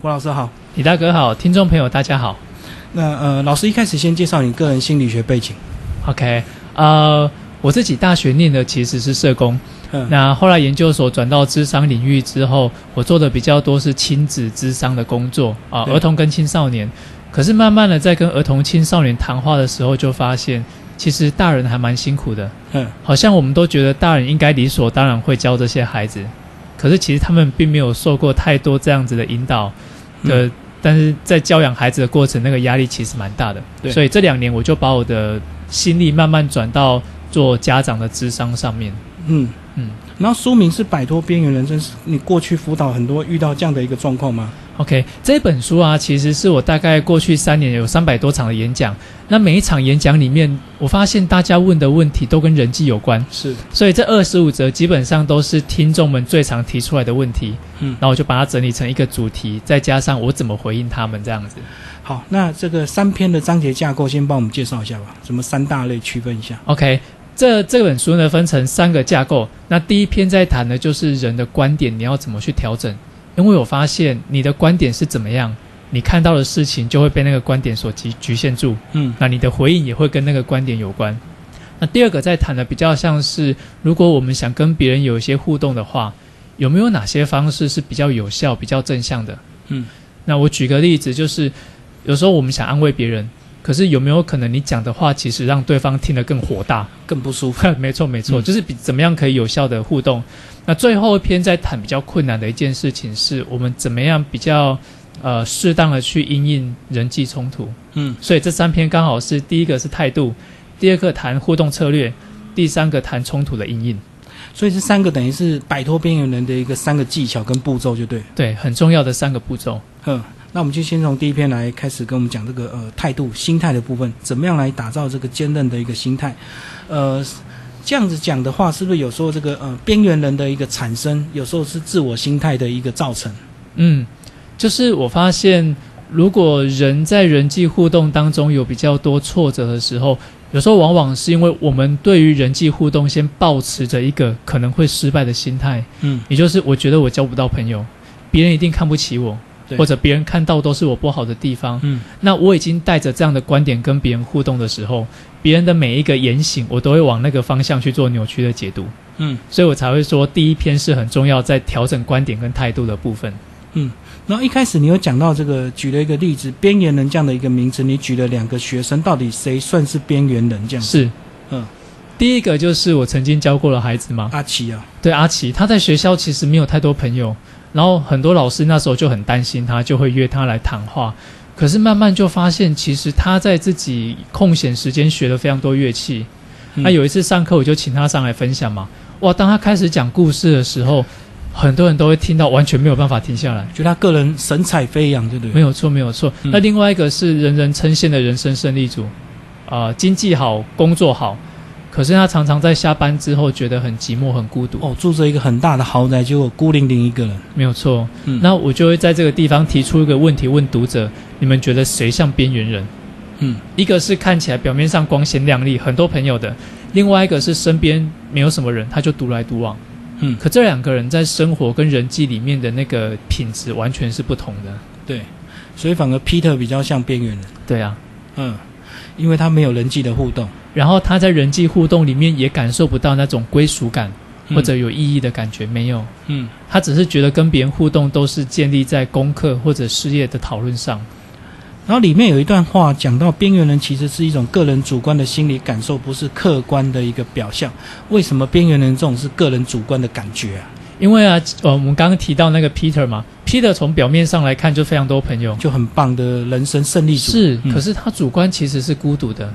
胡老师好，李大哥好，听众朋友大家好。那呃，老师一开始先介绍你个人心理学背景。OK，呃，我自己大学念的其实是社工，嗯，那后来研究所转到智商领域之后，我做的比较多是亲子智商的工作啊，对。儿童跟青少年。可是慢慢的在跟儿童青少年谈话的时候，就发现其实大人还蛮辛苦的，嗯，好像我们都觉得大人应该理所当然会教这些孩子，可是其实他们并没有受过太多这样子的引导的。嗯但是在教养孩子的过程，那个压力其实蛮大的。对所以这两年我就把我的心力慢慢转到做家长的智商上面。嗯，嗯然后书名是摆脱边缘人生，是你过去辅导很多遇到这样的一个状况吗？，OK，这本书啊，其实是我大概过去三年有三百多场的演讲。那每一场演讲里面，我发现大家问的问题都跟人际有关，是，所以这二十五则基本上都是听众们最常提出来的问题。嗯，然后我就把它整理成一个主题，再加上我怎么回应他们这样子。好，那这个三篇的章节架构，先帮我们介绍一下吧，什么三大类区分一下。OK，这这本书呢分成三个架构。那第一篇在谈的就是人的观点，你要怎么去调整？因为我发现你的观点是怎么样，你看到的事情就会被那个观点所局局限住，嗯那你的回应也会跟那个观点有关。那第二个在谈的比较像是，如果我们想跟别人有一些互动的话，有没有哪些方式是比较有效、比较正向的？嗯，那我举个例子，就是有时候我们想安慰别人，可是有没有可能你讲的话其实让对方听得更火大？更不舒服。没错没错，嗯就是比怎么样可以有效的互动。那最后一篇在谈比较困难的一件事情，是我们怎么样比较呃适当的去因应人际冲突。嗯所以这三篇刚好是第一个是态度，第二个谈互动策略，第三个谈冲突的因应。所以这三个等于是摆脱边缘人的一个三个技巧跟步骤，就对。对，很重要的三个步骤。嗯，那我们就先从第一篇来开始跟我们讲这个呃态度、心态的部分，怎么样来打造这个坚韧的一个心态？呃，这样子讲的话，是不是有时候这个呃边缘人的一个产生，有时候是自我心态的一个造成？嗯，就是我发现，如果人在人际互动当中有比较多挫折的时候，有时候往往是因为我们对于人际互动先抱持着一个可能会失败的心态，嗯也就是我觉得我交不到朋友，别人一定看不起我，或者别人看到都是我不好的地方。嗯那我已经带着这样的观点跟别人互动的时候，别人的每一个言行，我都会往那个方向去做扭曲的解读，嗯所以我才会说第一篇是很重要，在调整观点跟态度的部分。嗯。然后一开始你有讲到这个，举了一个例子，边缘人这样的一个名词，你举了两个学生，到底谁算是边缘人？这样是，嗯，第一个就是我曾经教过的孩子嘛，阿奇啊，对阿奇，他在学校其实没有太多朋友，然后很多老师那时候就很担心他，就会约他来谈话。可是慢慢就发现，其实他在自己空闲时间学了非常多乐器。嗯那有一次上课，我就请他上来分享嘛。哇，当他开始讲故事的时候，很多人都会听到，完全没有办法停下来。觉得他个人神采飞扬，对不对？没有错，没有错。嗯那另外一个是人人称羡的人生胜利组，啊、经济好，工作好，可是他常常在下班之后觉得很寂寞、很孤独。哦，住着一个很大的豪宅，结果孤零零一个人。没有错。嗯那我就会在这个地方提出一个问题，问读者：你们觉得谁像边缘人？嗯一个是看起来表面上光鲜亮丽，很多朋友的；另外一个是身边没有什么人，他就独来独往。嗯，可这两个人在生活跟人际里面的那个品质完全是不同的。对，所以反而 Peter 比较像边缘人。对啊。嗯，因为他没有人际的互动，然后他在人际互动里面也感受不到那种归属感嗯或者有意义的感觉，没有。嗯他只是觉得跟别人互动都是建立在功课或者事业的讨论上。然后里面有一段话讲到，边缘人其实是一种个人主观的心理感受，不是客观的一个表象。为什么边缘人这种是个人主观的感觉啊？因为啊，呃，我们刚刚提到那个 Peter 嘛，Peter 从表面上来看就非常多朋友，就很棒的人生胜利组。是，嗯可是他主观其实是孤独的。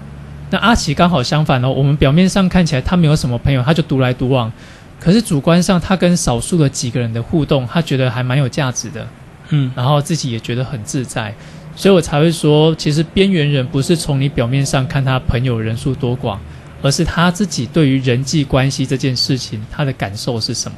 那阿奇刚好相反哦，我们表面上看起来他没有什么朋友，他就独来独往，可是主观上他跟少数的几个人的互动，他觉得还蛮有价值的。嗯然后自己也觉得很自在，所以我才会说，其实边缘人不是从你表面上看他朋友人数多寡，而是他自己对于人际关系这件事情，他的感受是什么？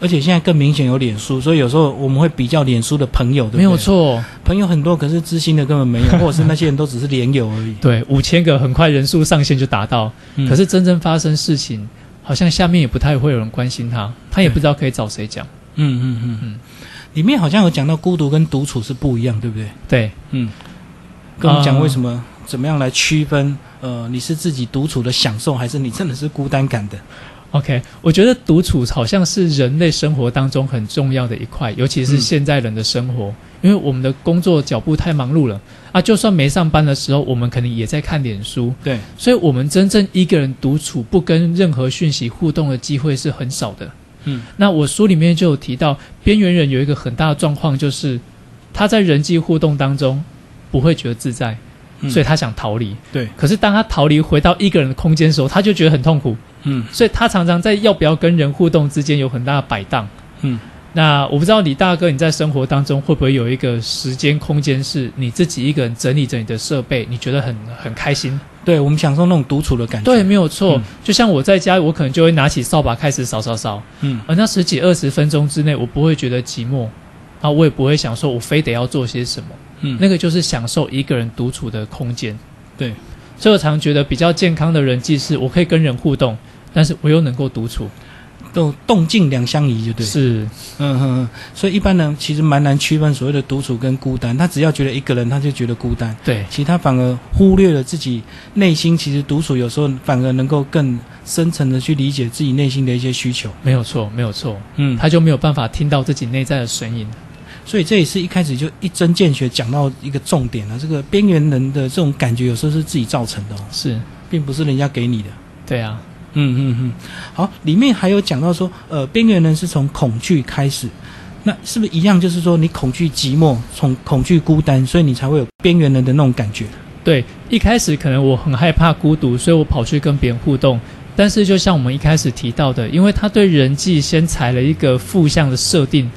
而且现在更明显有脸书，所以有时候我们会比较脸书的朋友，对不对？没有，错，朋友很多，可是知心的根本没有，或者是那些人都只是连友而已。对，五千个很快人数上限就达到，嗯可是真正发生事情，好像下面也不太会有人关心他，他也不知道可以找谁讲。嗯嗯嗯嗯嗯。里面好像有讲到孤独跟独处是不一样，对不对？对，嗯，跟我们讲呃为什么、怎么样来区分？呃，你是自己独处的享受，还是你真的是孤单感的？OK，我觉得独处好像是人类生活当中很重要的一块，尤其是嗯现在人的生活，因为我们的工作脚步太忙碌了啊。就算没上班的时候，我们可能也在看脸书，对，所以我们真正一个人独处，不跟任何讯息互动的机会是很少的。嗯那我书里面就有提到，边缘人有一个很大的状况，就是他在人际互动当中不会觉得自在，嗯所以他想逃离。对，可是当他逃离回到一个人的空间的时候，他就觉得很痛苦。嗯所以他常常在要不要跟人互动之间有很大的摆荡。嗯，那我不知道李大哥你在生活当中会不会有一个时间空间是你自己一个人整理着你的设备，你觉得很很开心？对，我们享受那种独处的感觉。对，，没有错。嗯就像我在家，我可能就会拿起扫把开始扫扫扫，嗯而那十几二十分钟之内，我不会觉得寂寞，啊，我也不会想说我非得要做些什么，嗯，那个就是享受一个人独处的空间。对，所以我常觉得比较健康的人际是，我可以跟人互动，但是我又能够独处。都动静两相宜，就对。是，嗯哼哼，所以一般人其实蛮难区分所谓的独处跟孤单。他只要觉得一个人，他就觉得孤单，对，其实他反而忽略了自己内心。其实独处有时候反而能够更深层的去理解自己内心的一些需求。没有错，没有错，嗯，他就没有办法听到自己内在的声音。所以这也是一开始就一针见血讲到一个重点了。这个边缘人的这种感觉，有时候是自己造成的哦，是，并不是人家给你的。对啊，嗯嗯嗯，好，里面还有讲到说，呃，边缘人是从恐惧开始，那是不是一样？就是说，你恐惧寂寞，从恐惧孤单，所以你才会有边缘人的那种感觉。对，一开始可能我很害怕孤独，所以我跑去跟别人互动。但是就像我们一开始提到的，因为他对人际先踩了一个负向的设定，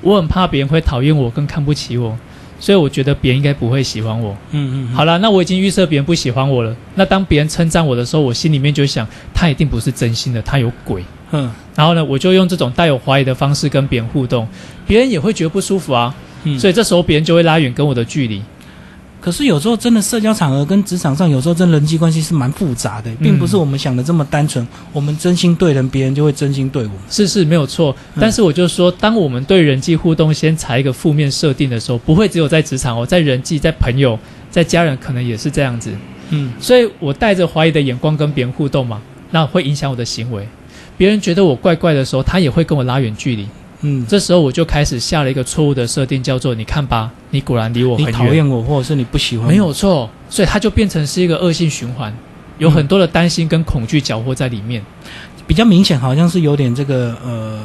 我很怕别人会讨厌我，更看不起我，所以我觉得别人应该不会喜欢我。嗯嗯，好了，那我已经预设别人不喜欢我了。那当别人称赞我的时候，我心里面就想，他一定不是真心的，他有鬼。嗯然后呢，我就用这种带有怀疑的方式跟别人互动，别人也会觉得不舒服啊。嗯，所以这时候别人就会拉远跟我的距离。可是有时候真的社交场合跟职场上，有时候真的人际关系是蛮复杂的，并不是我们想的这么单纯。我们真心对人，别人就会真心对我们。是是没有错，嗯但是我就说，当我们对人际互动先踩一个负面设定的时候，不会只有在职场哦，在人际、在朋友、在家人，可能也是这样子。嗯所以我带着怀疑的眼光跟别人互动嘛，那会影响我的行为。别人觉得我怪怪的时候，他也会跟我拉远距离。嗯，这时候我就开始下了一个错误的设定，叫做“你看吧，你果然离我你很远”。讨厌我，或者是你不喜欢我，没有错，所以它就变成是一个恶性循环，有很多的担心跟恐惧搅和在里面。比较明显，好像是有点这个呃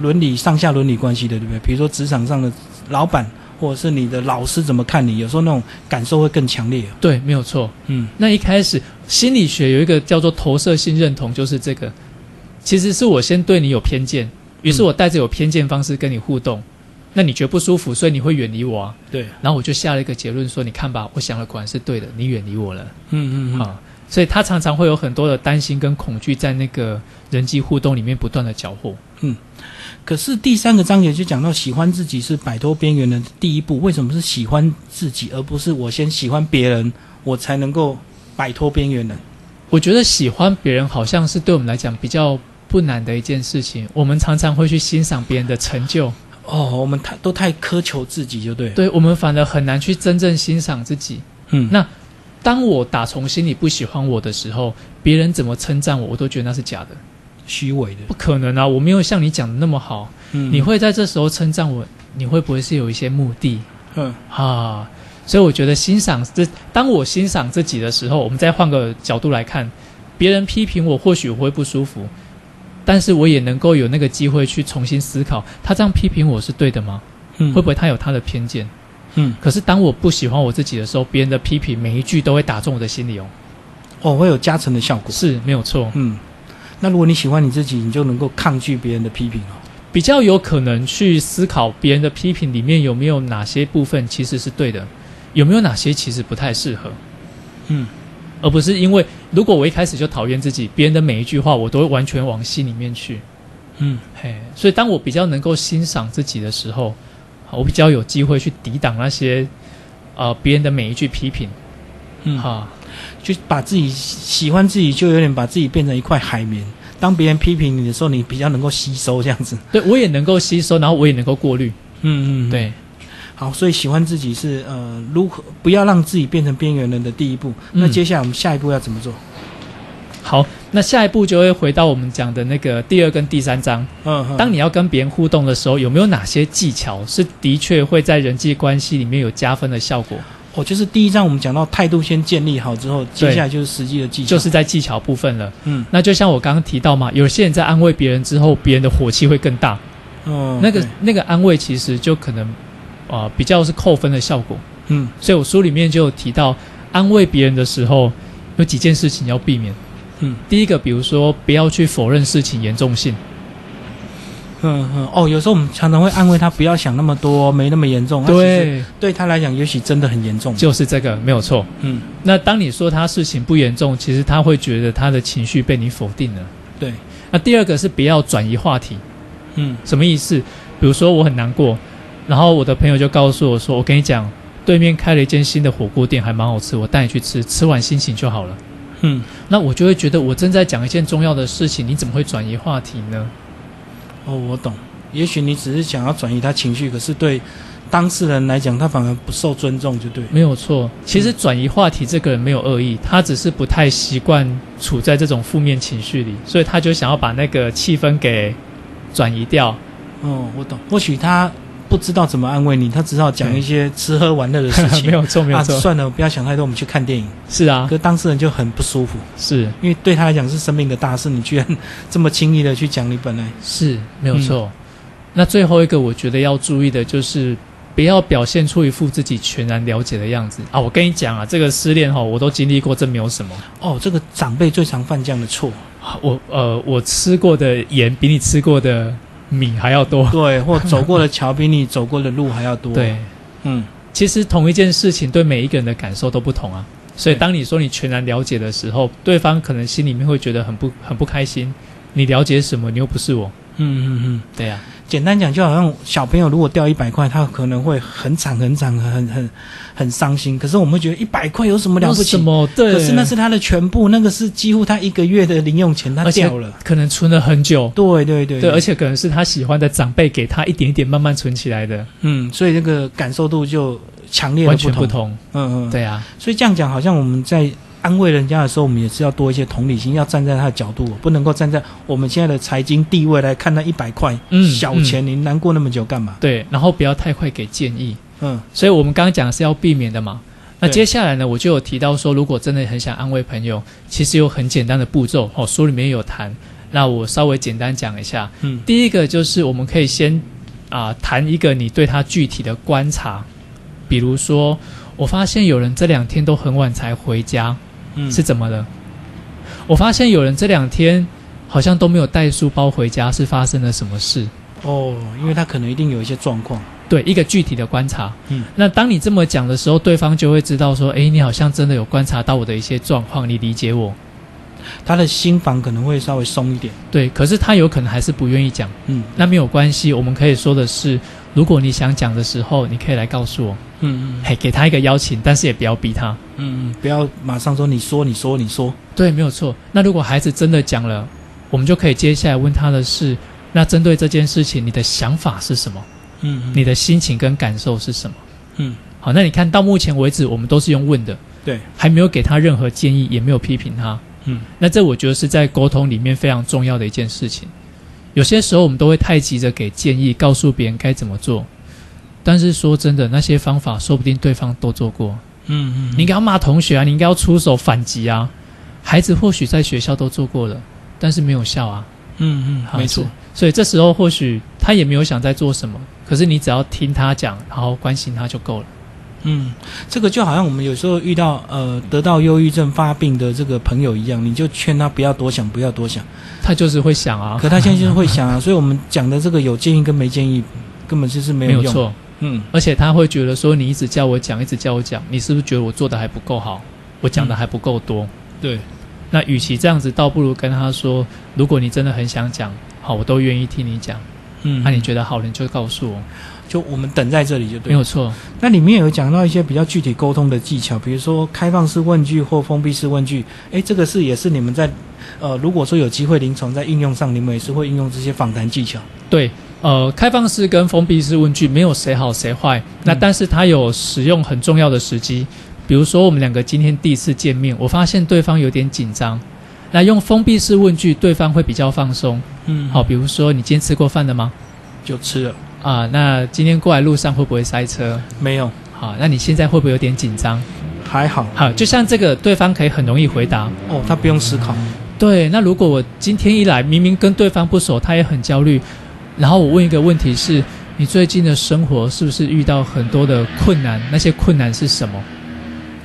伦理上下伦理关系的，对不对？比如说职场上的老板或者是你的老师怎么看你，有时候那种感受会更强烈。对，没有错。嗯那一开始心理学有一个叫做投射性认同，就是这个，其实是我先对你有偏见，于是我带着有偏见方式跟你互动，那你觉得不舒服，所以你会远离我啊。对，然后我就下了一个结论说，你看吧，我想的果然是对的，你远离我了嗯嗯嗯，啊。所以他常常会有很多的担心跟恐惧在那个人际互动里面不断的搅和。嗯可是第三个章节就讲到，喜欢自己是摆脱边缘的第一步。为什么是喜欢自己，而不是我先喜欢别人，我才能够摆脱边缘人？我觉得喜欢别人好像是对我们来讲比较不难的一件事情，我们常常会去欣赏别人的成就。哦，我们太都太苛求自己，就对。对我们反而很难去真正欣赏自己。嗯，那当我打从心里不喜欢我的时候，别人怎么称赞我，我都觉得那是假的，虚伪的。不可能啊！我没有像你讲的那么好。嗯，你会在这时候称赞我，你会不会是有一些目的嗯啊？所以我觉得欣赏这，当我欣赏自己的时候，我们再换个角度来看，别人批评我，或许我会不舒服，但是我也能够有那个机会去重新思考，他这样批评我是对的吗？嗯会不会他有他的偏见？嗯可是当我不喜欢我自己的时候，别人的批评每一句都会打中我的心里哦，哦会有加成的效果。是没有错，嗯，那如果你喜欢你自己，你就能够抗拒别人的批评哦。比较有可能去思考别人的批评里面有没有哪些部分其实是对的，有没有哪些其实不太适合，嗯而不是因为如果我一开始就讨厌自己，别人的每一句话我都会完全往心里面去，嗯嘿，所以当我比较能够欣赏自己的时候，我比较有机会去抵挡那些呃别人的每一句批评，嗯，哈、就把自己喜欢自己，就有点把自己变成一块海绵。当别人批评你的时候，你比较能够吸收这样子。对我也能够吸收，然后我也能够过滤。嗯嗯，。对，好，所以喜欢自己是呃，如何不要让自己变成边缘人的第一步。嗯那接下来我们下一步要怎么做？好，那下一步就会回到我们讲的那个第二跟第三章。嗯，嗯当你要跟别人互动的时候，有没有哪些技巧是的确会在人际关系里面有加分的效果？哦，就是第一章我们讲到态度先建立好之后，接下来就是实际的技巧。就是在技巧部分了。嗯那就像我刚刚提到嘛，有些人在安慰别人之后，别人的火气会更大。哦，那个那个安慰其实就可能啊、呃比较是扣分的效果。嗯所以我书里面就有提到，安慰别人的时候有几件事情要避免。嗯第一个，比如说不要去否认事情严重性。嗯嗯哦，有时候我们常常会安慰他不要想那么多，没那么严重。对，对他来讲，也许真的很严重。就是这个没有错。嗯那当你说他事情不严重，其实他会觉得他的情绪被你否定了。对，那第二个是不要转移话题，嗯什么意思？比如说我很难过，然后我的朋友就告诉我说：“我跟你讲，对面开了一间新的火锅店，还蛮好吃，我带你去吃，吃完心情就好了。嗯，”那我就会觉得我正在讲一件重要的事情，你怎么会转移话题呢？哦，我懂。也许你只是想要转移他情绪，可是对当事人来讲，他反而不受尊重，就对。没有错，其实转移话题这个人没有恶意，他只是不太习惯处在这种负面情绪里，所以他就想要把那个气氛给转移掉。哦，我懂。或许他不知道怎么安慰你，他只好讲一些吃喝玩乐的事情。没有错，没有啊，错，算了，不要想太多，我们去看电影。是啊可，是当事人就很不舒服，是因为对他来讲是生命的大事，你居然这么轻易的去讲你本来是没有错。那最后一个，我觉得要注意的就是。不要表现出一副自己全然了解的样子啊！我跟你讲啊，这个失恋哈，我都经历过，这没有什么。哦，这个长辈最常犯这样的错，我呃，我吃过的盐比你吃过的米还要多。对，或走过的桥比你走过的路还要多。对，，嗯，其实同一件事情对每一个人的感受都不同啊。所以当你说你全然了解的时候，对方可能心里面会觉得很不很不开心。你了解什么？你又不是我。嗯嗯嗯，对呀、简单讲，就好像小朋友如果掉一百块，他可能会很惨很惨，很很很伤心。可是我们会觉得一百块有什么了不起？什么？对，可是那是他的全部，那个是几乎他一个月的零用钱，他掉了。可能存了很久。对对对对，而且可能是他喜欢的长辈给他一点一点慢慢存起来的，嗯，所以那个感受度就强烈的完全不同。不同。嗯嗯，。对啊，所以这样讲，好像我们在安慰人家的时候，我们也是要多一些同理心，要站在他的角度，不能够站在我们现在的财经地位来看那一百块、嗯小钱，你难过那么久干嘛？对，然后不要太快给建议。嗯所以我们刚刚讲的是要避免的嘛。那接下来呢，我就有提到说，如果真的很想安慰朋友，其实有很简单的步骤哦，书里面有谈。那我稍微简单讲一下。嗯第一个就是我们可以先啊、谈一个你对他具体的观察，比如说，我发现有人这两天都很晚才回家，嗯，是怎么了？我发现有人这两天好像都没有带书包回家，是发生了什么事？哦，因为他可能一定有一些状况。对，一个具体的观察。嗯那当你这么讲的时候，对方就会知道说，诶，你好像真的有观察到我的一些状况，你理解我。他的心房可能会稍微松一点。对，可是他有可能还是不愿意讲，嗯那没有关系。我们可以说的是，如果你想讲的时候，你可以来告诉我，嗯嗯嘿，给他一个邀请，但是也不要逼他。嗯嗯，不要马上说你说你说你说。对，没有错。那如果孩子真的讲了，我们就可以接下来问他的是，那针对这件事情，你的想法是什么？嗯嗯你的心情跟感受是什么？嗯好，那你看到目前为止，我们都是用问的，对，还没有给他任何建议，也没有批评他。嗯那这我觉得是在沟通里面非常重要的一件事情。有些时候我们都会太急着给建议，告诉别人该怎么做，但是说真的，那些方法说不定对方都做过。嗯嗯，你应该要骂同学啊，你应该要出手反击啊。孩子或许在学校都做过了，但是没有效啊。嗯嗯好没错。所以这时候或许他也没有想在做什么，可是你只要听他讲，然后关心他就够了。嗯，这个就好像我们有时候遇到呃得到忧郁症发病的这个朋友一样，你就劝他不要多想，不要多想。他就是会想啊，可他现在就是会想啊，所以我们讲的这个有建议跟没建议，根本就是没有用。没有错。嗯而且他会觉得说，你一直叫我讲，一直叫我讲，你是不是觉得我做的还不够好，我讲的还不够多？对，那与其这样子，倒不如跟他说，如果你真的很想讲，好，我都愿意听你讲。嗯，那、你觉得好了，你就告诉我，就我们等在这里就对。没有。错。那里面有讲到一些比较具体沟通的技巧，比如说开放式问句或封闭式问句。诶，这个是也是你们在呃，如果说有机会临床在应用上，你们也是会应用这些访谈技巧。对，呃，开放式跟封闭式问句没有谁好谁坏，那但是它有使用很重要的时机，比如说我们两个今天第一次见面，我发现对方有点紧张，那用封闭式问句，对方会比较放松。嗯，好，比如说你今天吃过饭了吗？就吃了，啊，那今天过来路上会不会塞车？没有，好，那你现在会不会有点紧张？还好。好，就像这个，对方可以很容易回答。哦，他不用思考。对，那如果我今天一来，明明跟对方不熟，他也很焦虑，然后我问一个问题是：你最近的生活是不是遇到很多的困难？那些困难是什么？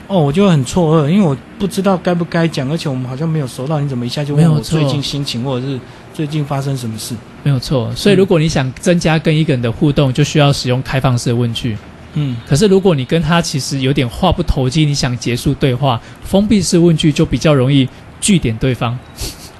哦，我就很错愕，因为我不知道该不该讲，而且我们好像没有熟到，你怎么一下就问我最近心情，或者是最近发生什么事？没有错。所以如果你想增加跟一个人的互动，就需要使用开放式的问句。嗯，可是如果你跟他其实有点话不投机，你想结束对话，封闭式问句就比较容易据点对方。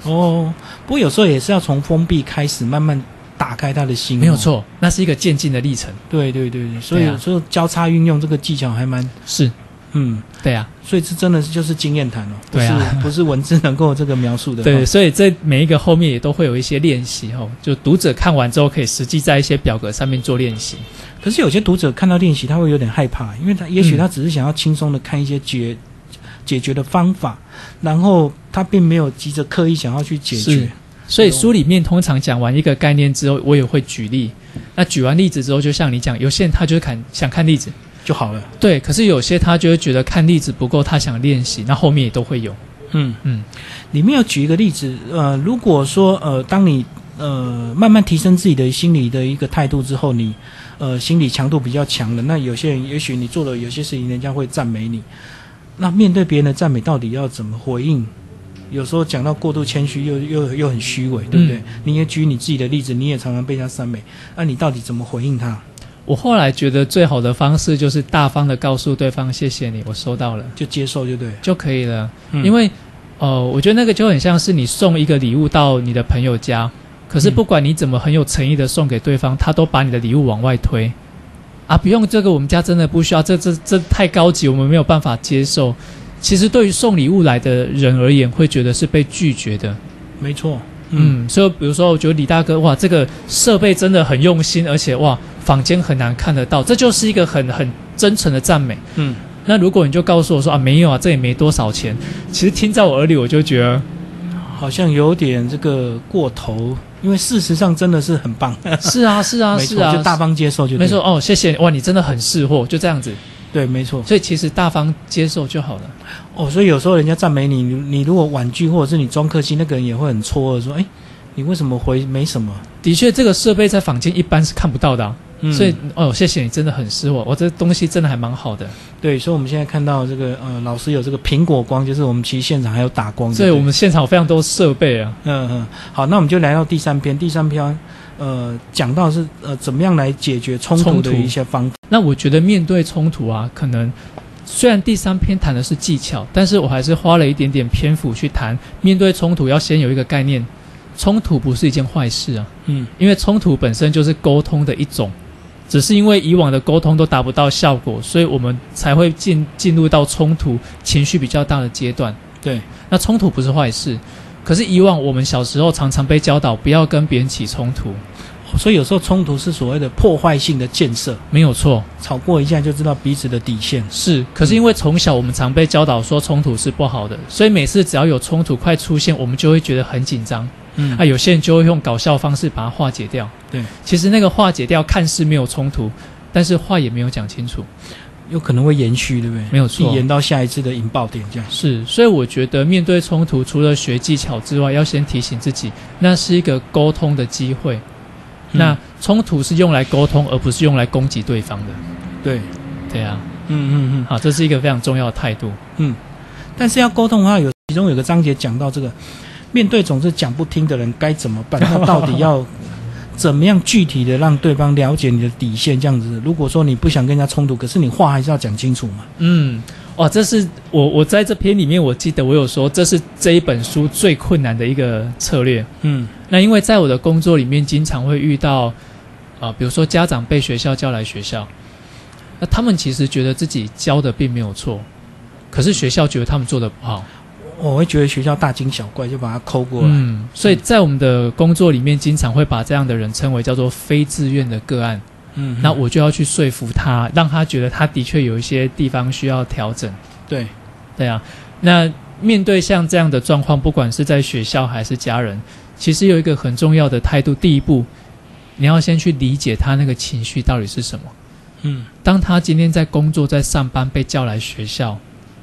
哦，不过有时候也是要从封闭开始，慢慢打开他的心、没有。错，那是一个渐进的历程。对对对对，所以有时候交叉运用这个技巧还蛮，是，嗯，对啊，所以这真的是就是经验谈哦，不是、对啊 不是文字能够这个描述的。对，哦所以这每一个后面也都会有一些练习哦，就读者看完之后可以实际在一些表格上面做练习。可是有些读者看到练习，他会有点害怕，因为他也许嗯他只是想要轻松的看一些解、解决的方法，然后他并没有急着刻意想要去解决。所以书里面通常讲完一个概念之后，我也会举例。那举完例子之后，就像你讲，有些人他就是看想看例子，就好了。对，可是有些他就会觉得看例子不够，他想练习，那后面也都会有。嗯嗯，里面有举一个例子，呃，如果说呃，当你呃慢慢提升自己的心理的一个态度之后，你呃心理强度比较强了，那有些人也许你做了有些事情，人家会赞美你，那面对别人的赞美，到底要怎么回应？有时候讲到过度谦虚，又又又很虚伪，对不对？嗯你也举你自己的例子，你也常常被人家赞美，那你到底怎么回应他？我后来觉得最好的方式就是大方的告诉对方谢谢你，我收到了就接受，就对。就可以了。嗯因为呃，我觉得那个就很像是你送一个礼物到你的朋友家，可是嗯不管你怎么很有诚意的送给对方，他都把你的礼物往外推。啊，不用这个，我们家真的不需要，这这这太高级，我们没有办法接受。其实对于送礼物来的人而言，会觉得是被拒绝的。没错，嗯嗯，所以比如说，我觉得李大哥，哇，这个设备真的很用心，而且哇，坊间很难看得到，这就是一个很很真诚的赞美。嗯，那如果你就告诉我说啊，没有啊，这也没多少钱，其实听在我耳里，我就觉得好像有点这个过头，因为事实上真的是很棒，是啊，是啊，是啊，就大方接受就对没错，哦，谢谢，哇，你真的很识货，就这样子。对，没错。所以其实大方接受就好了。哦，所以有时候人家赞美你，你你如果婉拒或者是你装客气，那个人也会很错愕，说：“哎，你为什么回没什么的确，这个设备在坊间一般是看不到的啊、？”嗯所以哦，谢谢你，真的很识货，我这东西真的还蛮好的。对，所以我们现在看到这个呃，老师有这个苹果光，就是我们其实现场还有打光。对所以我们现场有非常多设备啊。嗯嗯，好，那我们就来到第三篇，第三篇呃讲到是呃怎么样来解决冲突的冲突一些方法。那我觉得面对冲突啊，可能虽然第三篇谈的是技巧，但是我还是花了一点点篇幅去谈面对冲突要先有一个概念，冲突不是一件坏事啊，嗯因为冲突本身就是沟通的一种，只是因为以往的沟通都达不到效果，所以我们才会进进入到冲突情绪比较大的阶段。对，那冲突不是坏事，可是以往我们小时候常常被教导不要跟别人起冲突，所以有时候冲突是所谓的破坏性的建设，没有错。吵过一下就知道彼此的底线。是，可是因为从小我们常被教导说冲突是不好的，所以每次只要有冲突快出现，我们就会觉得很紧张。嗯啊，有些人就会用搞笑方式把它化解掉。对，其实那个化解掉看似没有冲突，但是话也没有讲清楚。有可能会延续，对不对？没有错延到下一次的引爆点这样。是，所以我觉得面对冲突，除了学技巧之外，要先提醒自己，那是一个沟通的机会。嗯那冲突是用来沟通，而不是用来攻击对方的。对，对啊，嗯嗯嗯。好，这是一个非常重要的态度。嗯但是要沟通的话，有其中有个章节讲到这个，面对总是讲不听的人该怎么办？那到底要怎么样具体的让对方了解你的底线？这样子，如果说你不想跟人家冲突，可是你话还是要讲清楚嘛。嗯，哇，这是我我在这篇里面，我记得我有说，这是这一本书最困难的一个策略。嗯那因为在我的工作里面，经常会遇到，啊、比如说家长被学校叫来学校，那他们其实觉得自己教的并没有错，可是学校觉得他们做的不好。我会觉得学校大惊小怪，就把他抠过来。嗯，所以在我们的工作里面，经常会把这样的人称为叫做非自愿的个案。嗯，那我就要去说服他，让他觉得他的确有一些地方需要调整。对对啊，那面对像这样的状况，不管是在学校还是家人，其实有一个很重要的态度。第一步，你要先去理解他那个情绪到底是什么。嗯，当他今天在工作、在上班被叫来学校，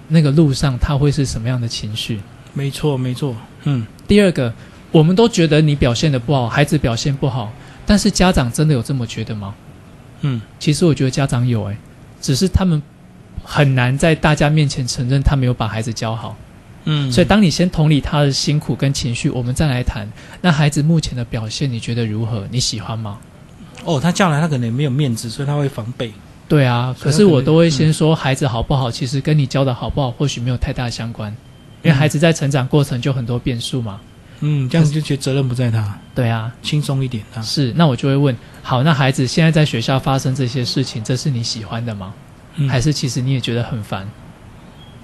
那个路上他会是什么样的情绪？没错没错。嗯，第二个，我们都觉得你表现的不好，孩子表现不好，但是家长真的有这么觉得吗？嗯，其实我觉得家长有诶、只是他们很难在大家面前承认他没有把孩子教好。嗯，所以，当你先同理他的辛苦跟情绪，我们再来谈那孩子目前的表现，你觉得如何？你喜欢吗？哦，他将来他可能也没有面子，所以他会防备。对啊，可是我都会先说孩子好不好，其实跟你教的好不好或许没有太大相关，因为孩子在成长过程就很多变数嘛。嗯，这样子就觉得责任不在他，对啊，轻松一点啊。是，那我就会问，好，那孩子现在在学校发生这些事情，这是你喜欢的吗？嗯还是其实你也觉得很烦？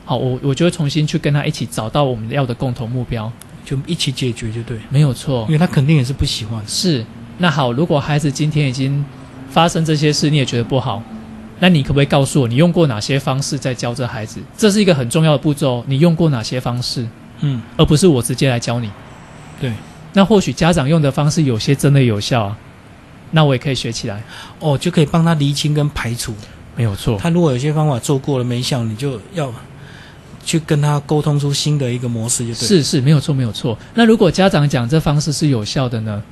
好，我我就会重新去跟他一起找到我们要的共同目标，就一起解决就对，没有错因。为他肯定也是不喜欢。是，那好，如果孩子今天已经发生这些事，你也觉得不好，那你可不可以告诉我，你用过哪些方式在教这孩子？这是一个很重要的步骤，你用过哪些方式，嗯，而不是我直接来教你。对。那或许家长用的方式有些真的有效啊，那我也可以学起来。哦，就可以帮他厘清跟排除。没有错，他如果有些方法做过了没效，你就要去跟他沟通出新的一个模式，就对。，是是没有错没有错。那如果家长讲这方式是有效的呢？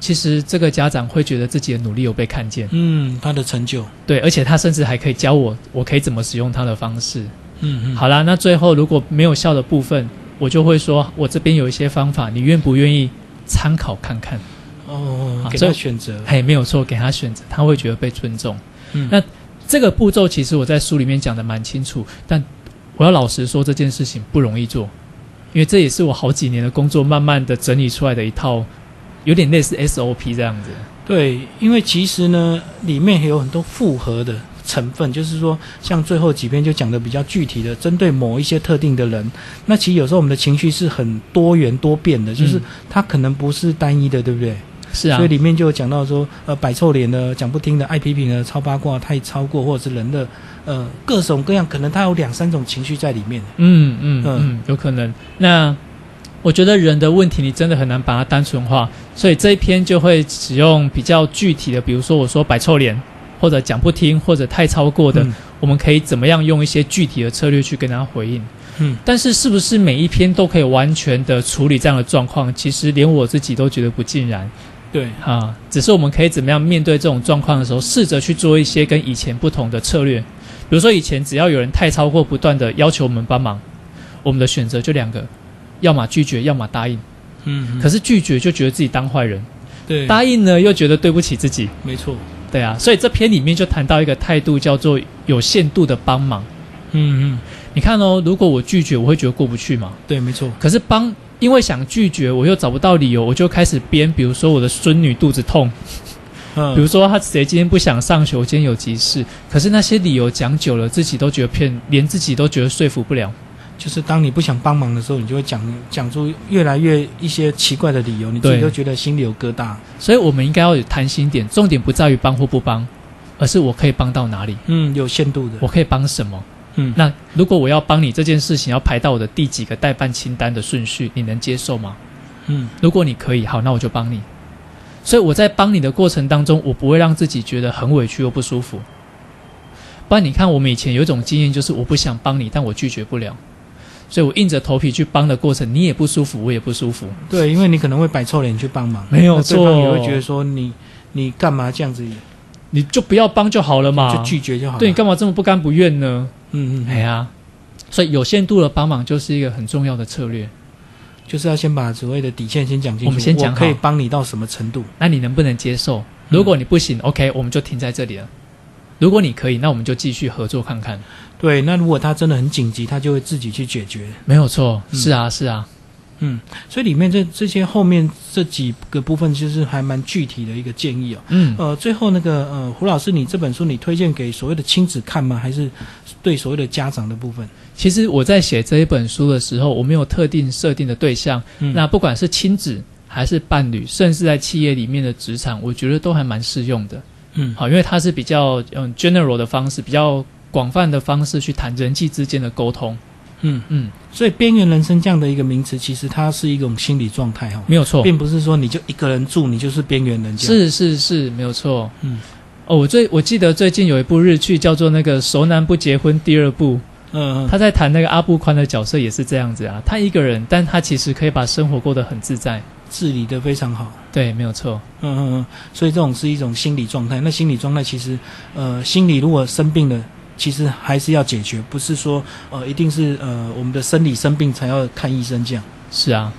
其实这个家长会觉得自己的努力有被看见，嗯，他的成就，对，而且他甚至还可以教我，我可以怎么使用他的方式。嗯嗯，好啦，那最后如果没有效的部分，我就会说，我这边有一些方法，你愿不愿意参考看看？哦，给他选择。嘿，没有错，给他选择，他会觉得被尊重。嗯那这个步骤其实我在书里面讲的蛮清楚，但我要老实说，这件事情不容易做，因为这也是我好几年的工作慢慢的整理出来的一套，有点类似 SOP 这样子。对，因为其实呢，里面也有很多复合的成分，就是说，像最后几篇就讲的比较具体的，针对某一些特定的人，那其实有时候我们的情绪是很多元多变的，就是嗯它可能不是单一的，对不对？是啊所以，里面就有讲到说，呃，摆臭脸的、讲不听的、爱批评的、超八卦、太超过，或者是人的，呃，各种各样，可能他有两三种情绪在里面。嗯嗯嗯嗯，有可能。那我觉得人的问题，你真的很难把它单纯化，所以这一篇就会使用比较具体的，比如说我说摆臭脸，或者讲不听，或者太超过的，嗯我们可以怎么样用一些具体的策略去跟他回应。嗯但是是不是每一篇都可以完全的处理这样的状况？其实连我自己都觉得不尽然对，啊。只是我们可以怎么样面对这种状况的时候，试着去做一些跟以前不同的策略。比如说以前只要有人太超过，不断的要求我们帮忙，我们的选择就两个，要么拒绝，要么答应。嗯，可是拒绝就觉得自己当坏人，对，答应呢又觉得对不起自己。没错，对啊，所以这篇里面就谈到一个态度，叫做有限度的帮忙。嗯嗯，你看哦，如果我拒绝，我会觉得过不去嘛。对，没错，可是帮，因为想拒绝，我又找不到理由，我就开始编，比如说我的孙女肚子痛，嗯，比如说她谁今天不想上学，我今天有急事。可是那些理由讲久了，自己都觉得骗，连自己都觉得说服不了。就是当你不想帮忙的时候，你就会讲讲出越来越一些奇怪的理由，你自己对都觉得心里有疙瘩。所以我们应该要有弹性点，重点不在于帮或不帮，而是我可以帮到哪里，嗯，有限度的。我可以帮什么。嗯，那如果我要帮你这件事情，要排到我的第几个代办清单的顺序，你能接受吗？嗯如果你可以，好，那我就帮你。所以我在帮你的过程当中，我不会让自己觉得很委屈又不舒服。不然你看，我们以前有一种经验，就是我不想帮你，但我拒绝不了，所以我硬着头皮去帮的过程，你也不舒服，我也不舒服。对，因为你可能会摆臭脸去帮忙，没有那对方也会觉得说你你干嘛这样子，你就不要帮就好了嘛，就拒绝就好了。对你干嘛这么不甘不愿呢？嗯嗯，哎呀，所以有限度的帮忙就是一个很重要的策略。就是要先把所谓的底线先讲清楚。我们先讲可以帮你到什么程度。那你能不能接受？如果你不行、o k 我们就停在这里了。如果你可以，那我们就继续合作看看。对，那如果他真的很紧急，他就会自己去解决。没有错，嗯是啊，是啊。嗯，所以里面这这些后面这几个部分，其实还蛮具体的一个建议哦。嗯，呃，最后那个呃，胡老师，你这本书你推荐给所谓的亲子看吗？还是对所谓的家长的部分？其实我在写这一本书的时候，我没有特定设定的对象，嗯那不管是亲子还是伴侣，甚至在企业里面的职场，我觉得都还蛮适用的。嗯好，因为它是比较嗯 general 的方式，比较广泛的方式去谈人际之间的沟通。嗯，嗯，所以边缘人生这样的一个名词，其实它是一种心理状态哈、哦，没有错，并不是说你就一个人住，你就是边缘人是是是，没有错。嗯哦，我最我记得最近有一部日剧叫做那个《熟男不结婚》第二部，嗯嗯他在谈那个阿布宽的角色也是这样子啊，他一个人，但他其实可以把生活过得很自在。治理的非常好。对，没有错。嗯嗯嗯，所以这种是一种心理状态。那心理状态其实，呃，心理如果生病了，其实还是要解决，不是说呃一定是呃我们的生理生病才要看医生这样。是啊，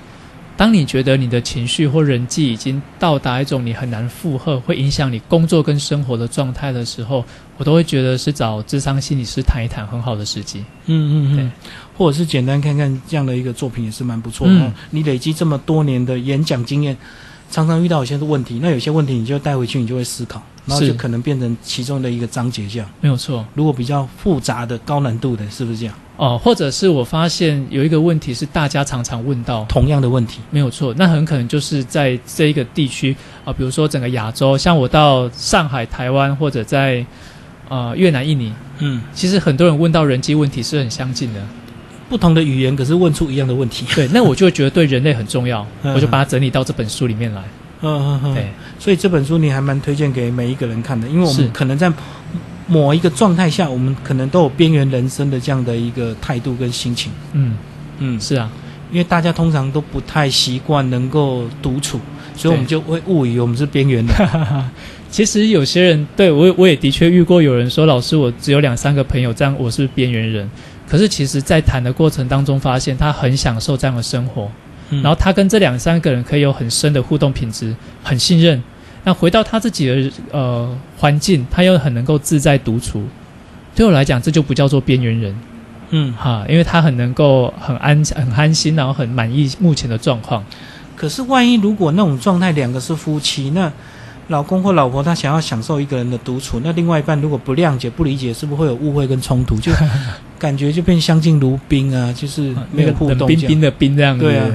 当你觉得你的情绪或人际已经到达一种你很难负荷，会影响你工作跟生活的状态的时候，我都会觉得是找智商心理师谈一谈很好的时机。嗯嗯嗯，或者是简单看看这样的一个作品也是蛮不错的、嗯哦。你累积这么多年的演讲经验，常常遇到一些问题，那有些问题你就带回去，你就会思考，然后就可能变成其中的一个章节这样。没有错如果比较复杂的、高难度的，是不是这样？哦，或者是我发现有一个问题是大家常常问到，同样的问题，没有错，那很可能就是在这一个地区啊、比如说整个亚洲，像我到上海、台湾或者在呃越南、印尼，嗯，其实很多人问到人际问题是很相近的。不同的语言，可是问出一样的问题。对，那我就觉得对人类很重要，嗯我就把它整理到这本书里面来。嗯嗯嗯，对，所以这本书你还蛮推荐给每一个人看的，因为我们可能在某一个状态下，我们可能都有边缘人生的这样的一个态度跟心情。嗯，嗯，是啊，因为大家通常都不太习惯能够独处，所以我们就会误以为我们是边缘人。其实有些人对我我也的确遇过有人说，老师我只有两三个朋友，这样我是边缘人。可是其实，在谈的过程当中，发现他很享受这样的生活，嗯然后他跟这两三个人可以有很深的互动品质，很信任。那回到他自己的呃环境，他又很能够自在独处。对我来讲，这就不叫做边缘人嗯，哈，因为他很能够很安很安心，然后很满意目前的状况。可是万一如果那种状态，两个是夫妻，那老公或老婆他想要享受一个人的独处，那另外一半如果不谅解、不理解，是不是会有误会跟冲突？就感觉就变相敬如宾啊，就是 没有互动。冰冰的冰这样子。对啊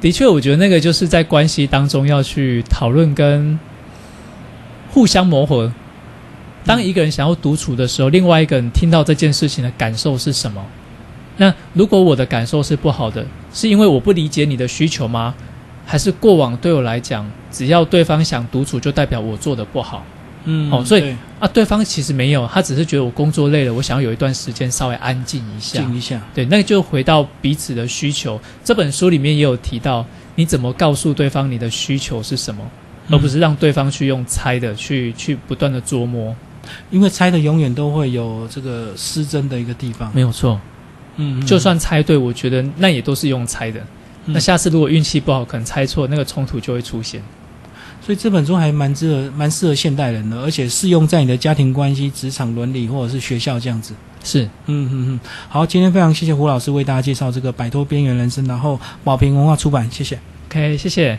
的确，我觉得那个就是在关系当中要去讨论跟互相磨合。当一个人想要独处的时候，另外一个人听到这件事情的感受是什么？那如果我的感受是不好的，是因为我不理解你的需求吗？还是过往对我来讲，只要对方想独处，就代表我做的不好嗯，哦所以对啊？对方其实没有，他只是觉得我工作累了，我想要有一段时间稍微安静一下。静一下。对，那就回到彼此的需求。这本书里面也有提到，你怎么告诉对方你的需求是什么，嗯而不是让对方去用猜的去去不断的琢磨。因为猜的永远都会有这个失真的一个地方。没有错，嗯，嗯就算猜对，我觉得那也都是用猜的。嗯那下次如果运气不好，可能猜错，那个冲突就会出现。所以这本书还蛮适合蛮适合现代人的，而且适用在你的家庭关系、职场伦理或者是学校这样子。是，嗯嗯嗯，好，今天非常谢谢胡老师为大家介绍这个摆脱边缘人生，然后宝平文化出版，谢谢。OK，谢谢。